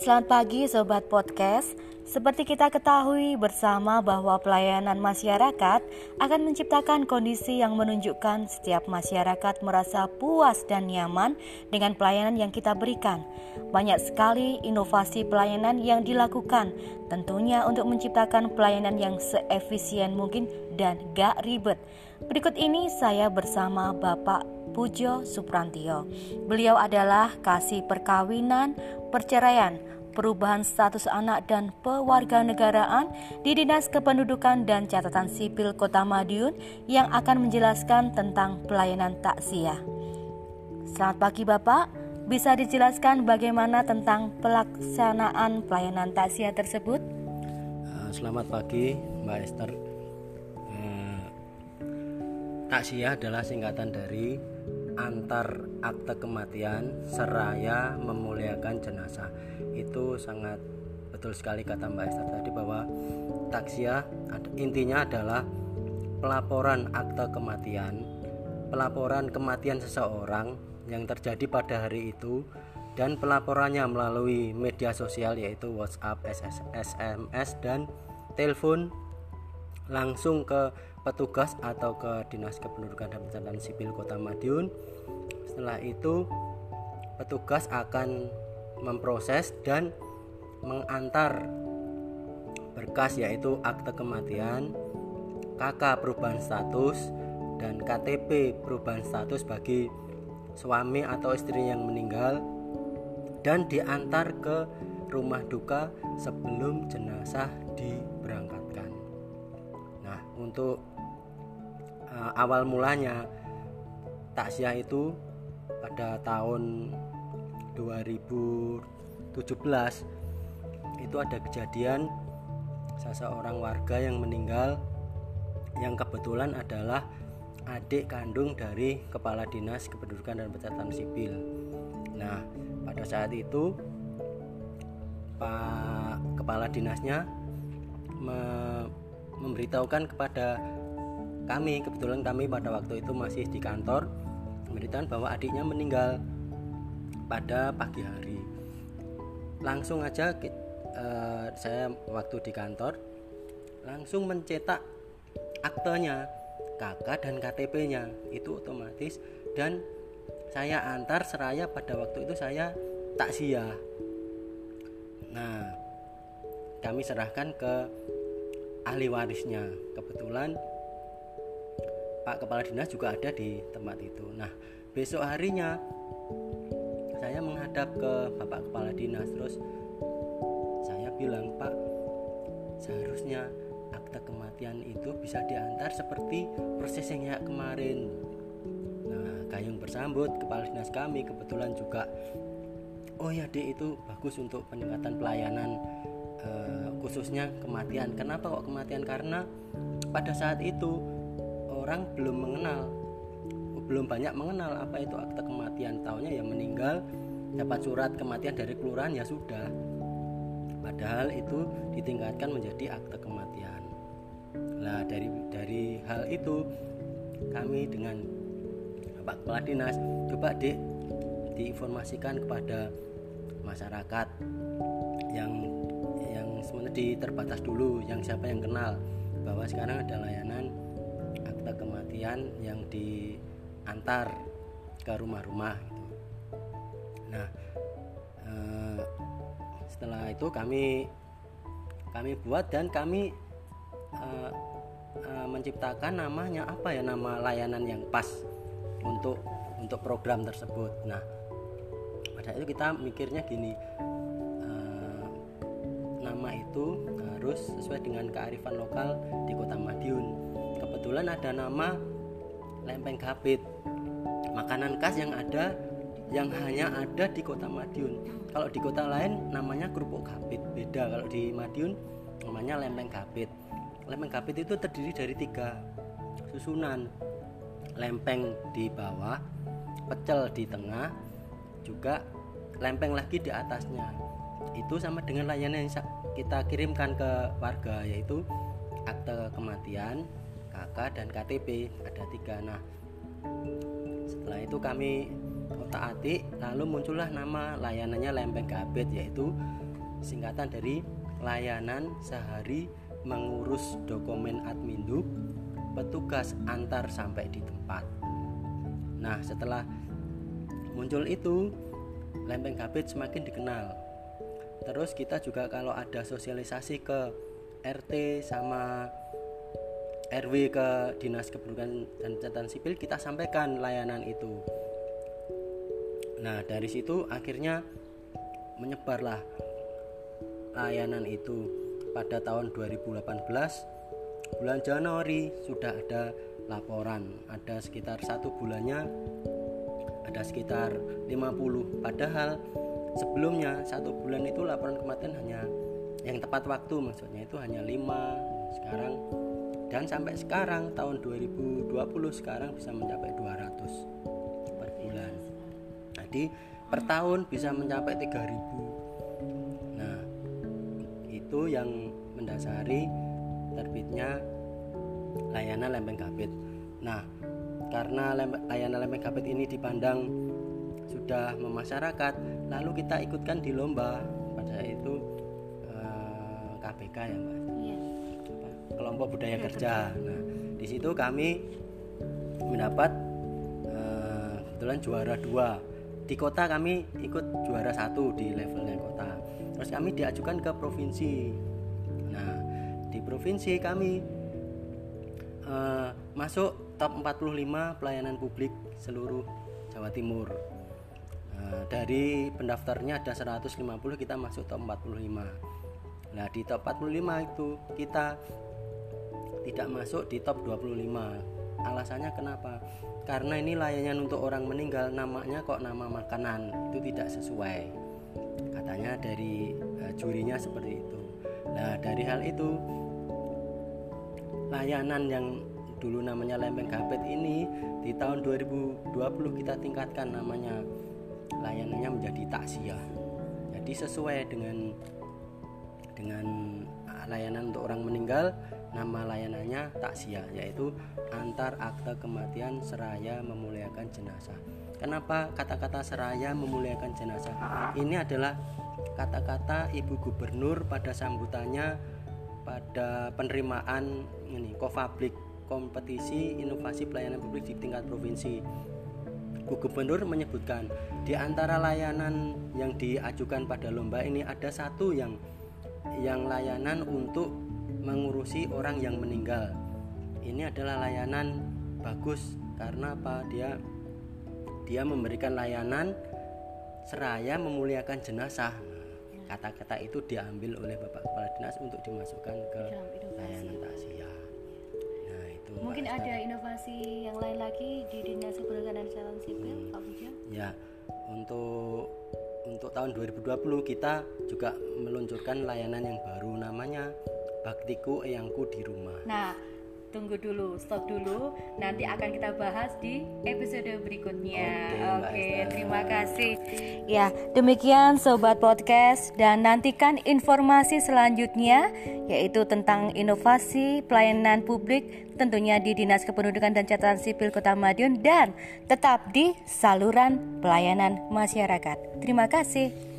Selamat pagi Sobat Podcast. Seperti kita ketahui bersama bahwa pelayanan masyarakat akan menciptakan kondisi yang menunjukkan setiap masyarakat merasa puas dan nyaman dengan pelayanan yang kita berikan. Banyak sekali inovasi pelayanan yang dilakukan Tentunya untuk menciptakan pelayanan yang seefisien mungkin dan gak ribet. Berikut ini saya bersama Bapak Pujo Suprantio. Beliau adalah kasih perkawinan, perceraian, perubahan status anak dan pewarganegaraan di Dinas Kependudukan dan Catatan Sipil Kota Madiun yang akan menjelaskan tentang pelayanan takziah. Selamat pagi Bapak, bisa dijelaskan bagaimana tentang pelaksanaan pelayanan takziah tersebut? Eh, selamat pagi Mbak Esther. Eh, takziah adalah singkatan dari antar akte kematian seraya memuliakan jenazah. Itu sangat betul sekali kata Mbak Esther tadi bahwa taksia intinya adalah pelaporan akte kematian pelaporan kematian seseorang yang terjadi pada hari itu dan pelaporannya melalui media sosial yaitu WhatsApp, SMS dan telepon langsung ke petugas atau ke Dinas Kependudukan dan Pencatatan Sipil Kota Madiun. Setelah itu petugas akan memproses dan mengantar berkas yaitu akte kematian, KK perubahan status dan KTP perubahan status bagi suami atau istri yang meninggal dan diantar ke rumah duka sebelum jenazah diberangkatkan. Untuk uh, awal mulanya takziah itu pada tahun 2017 itu ada kejadian seseorang warga yang meninggal yang kebetulan adalah adik kandung dari kepala dinas kependudukan dan pencatatan sipil. Nah, pada saat itu Pak kepala dinasnya memberitahukan kepada kami. Kebetulan kami pada waktu itu masih di kantor memberitakan bahwa adiknya meninggal pada pagi hari. Langsung aja uh, saya waktu di kantor langsung mencetak aktenya kakak dan KTP-nya itu otomatis. Dan saya antar seraya pada waktu itu saya takziah. Nah kami serahkan ke ahli warisnya kebetulan Pak Kepala Dinas juga ada di tempat itu. Nah, besok harinya saya menghadap ke Bapak Kepala Dinas terus saya bilang, "Pak, seharusnya akte kematian itu bisa diantar seperti proses yang kayak kemarin." Nah, Gayung bersambut kepala dinas kami kebetulan juga oh ya dek itu bagus untuk peningkatan pelayanan uh, khususnya kematian. Kenapa kok kematian? Karena pada saat itu orang belum mengenal belum banyak mengenal apa itu akte kematian. Tahunya ya meninggal dapat surat kematian dari kelurahan ya sudah. Padahal itu ditingkatkan menjadi akte kematian. Nah dari dari hal itu kami dengan Pak Kepala Dinas coba dek diinformasikan kepada masyarakat sebenarnya terbatas dulu yang siapa yang kenal bahwa sekarang ada layanan akta kematian yang diantar ke rumah-rumah gitu. Nah, eh, setelah itu kami kami buat dan kami eh, eh, menciptakan namanya apa ya nama layanan yang pas untuk untuk program tersebut. Nah, pada itu kita mikirnya gini, nama itu harus sesuai dengan kearifan lokal di Kota Madiun. Kebetulan ada nama lempeng kapit makanan khas yang ada yang hanya ada di kota Madiun. Kalau di kota lain namanya kerupuk kapit beda kalau di Madiun namanya lempeng kapit lempeng kapit itu terdiri dari tiga susunan. Lempeng di bawah pecel di tengah juga lempeng lagi di atasnya. Itu sama dengan layanan yang kita kirimkan ke warga yaitu akte kematian KK dan KTP ada tiga nah setelah itu kami kota atik lalu muncullah nama layanannya lempeng kabet yaitu singkatan dari layanan sehari mengurus dokumen adminduk petugas antar sampai di tempat. Nah, setelah muncul itu, lempeng kabit semakin dikenal. Terus kita juga kalau ada sosialisasi ke RT sama RW ke Dinas Kependudukan dan Catatan Sipil kita sampaikan layanan itu. Nah, dari situ akhirnya menyebarlah layanan itu. Pada tahun 2018 bulan Januari sudah ada laporan. Ada sekitar satu bulannya ada sekitar 50 padahal sebelumnya satu bulan itu laporan kematian hanya yang tepat waktu maksudnya itu hanya 5 sekarang. Dan sampai sekarang tahun 2020 sekarang bisa mencapai 200 per bulan. Jadi per tahun bisa mencapai 3000 nah itu yang mendasari terbitnya layanan lempeng kabit nah karena layanan lempeng kabit ini dipandang sudah memasyarakat lalu kita ikutkan di lomba pada itu eh, KBK ya mbak iya kelompok budaya ya, kerja. Nah, di situ kami mendapat uh, kebetulan juara dua. Di kota kami ikut juara satu di levelnya kota. Terus kami diajukan ke provinsi. Nah, di provinsi kami uh, masuk top 45 pelayanan publik seluruh Jawa Timur. Uh, dari pendaftarnya ada 150 kita masuk top 45. Nah, di top 45 itu kita tidak masuk di top 25 alasannya kenapa? Karena ini layanan untuk orang meninggal namanya kok nama makanan itu tidak sesuai. Katanya dari uh, jurinya seperti itu. Nah dari hal itu layanan yang dulu namanya lempeng gapet ini di tahun 2020 kita tingkatkan namanya layanannya menjadi takziah. Jadi sesuai dengan dengan layanan untuk orang meninggal nama layanannya takziah yaitu antar akte kematian seraya memuliakan jenazah. Kenapa kata-kata seraya memuliakan jenazah? Ini adalah kata-kata ibu gubernur pada sambutannya pada penerimaan ini kofablik kompetisi inovasi pelayanan publik di tingkat provinsi Bu Gubernur menyebutkan di antara layanan yang diajukan pada lomba ini ada satu yang yang layanan untuk mengurusi orang yang meninggal. Ini adalah layanan bagus karena apa? Dia dia memberikan layanan seraya memuliakan jenazah. Kata-kata itu diambil oleh Bapak Kepala Dinas untuk dimasukkan ke layanan takziah. Itu Mungkin ada inovasi yang lain lagi di Dinas Kependudukan dan Catatan Sipil, hmm. Pak Puja? Ya, untuk untuk tahun 2020 kita juga meluncurkan layanan yang baru namanya Baktiku Eyangku di rumah. Nah, tunggu dulu, stop dulu. Nanti akan kita bahas di episode berikutnya. Oke, okay, terima kasih. Ya, demikian sobat podcast dan nantikan informasi selanjutnya yaitu tentang inovasi pelayanan publik tentunya di Dinas Kependudukan dan Catatan Sipil Kota Madiun dan tetap di saluran pelayanan masyarakat. Terima kasih.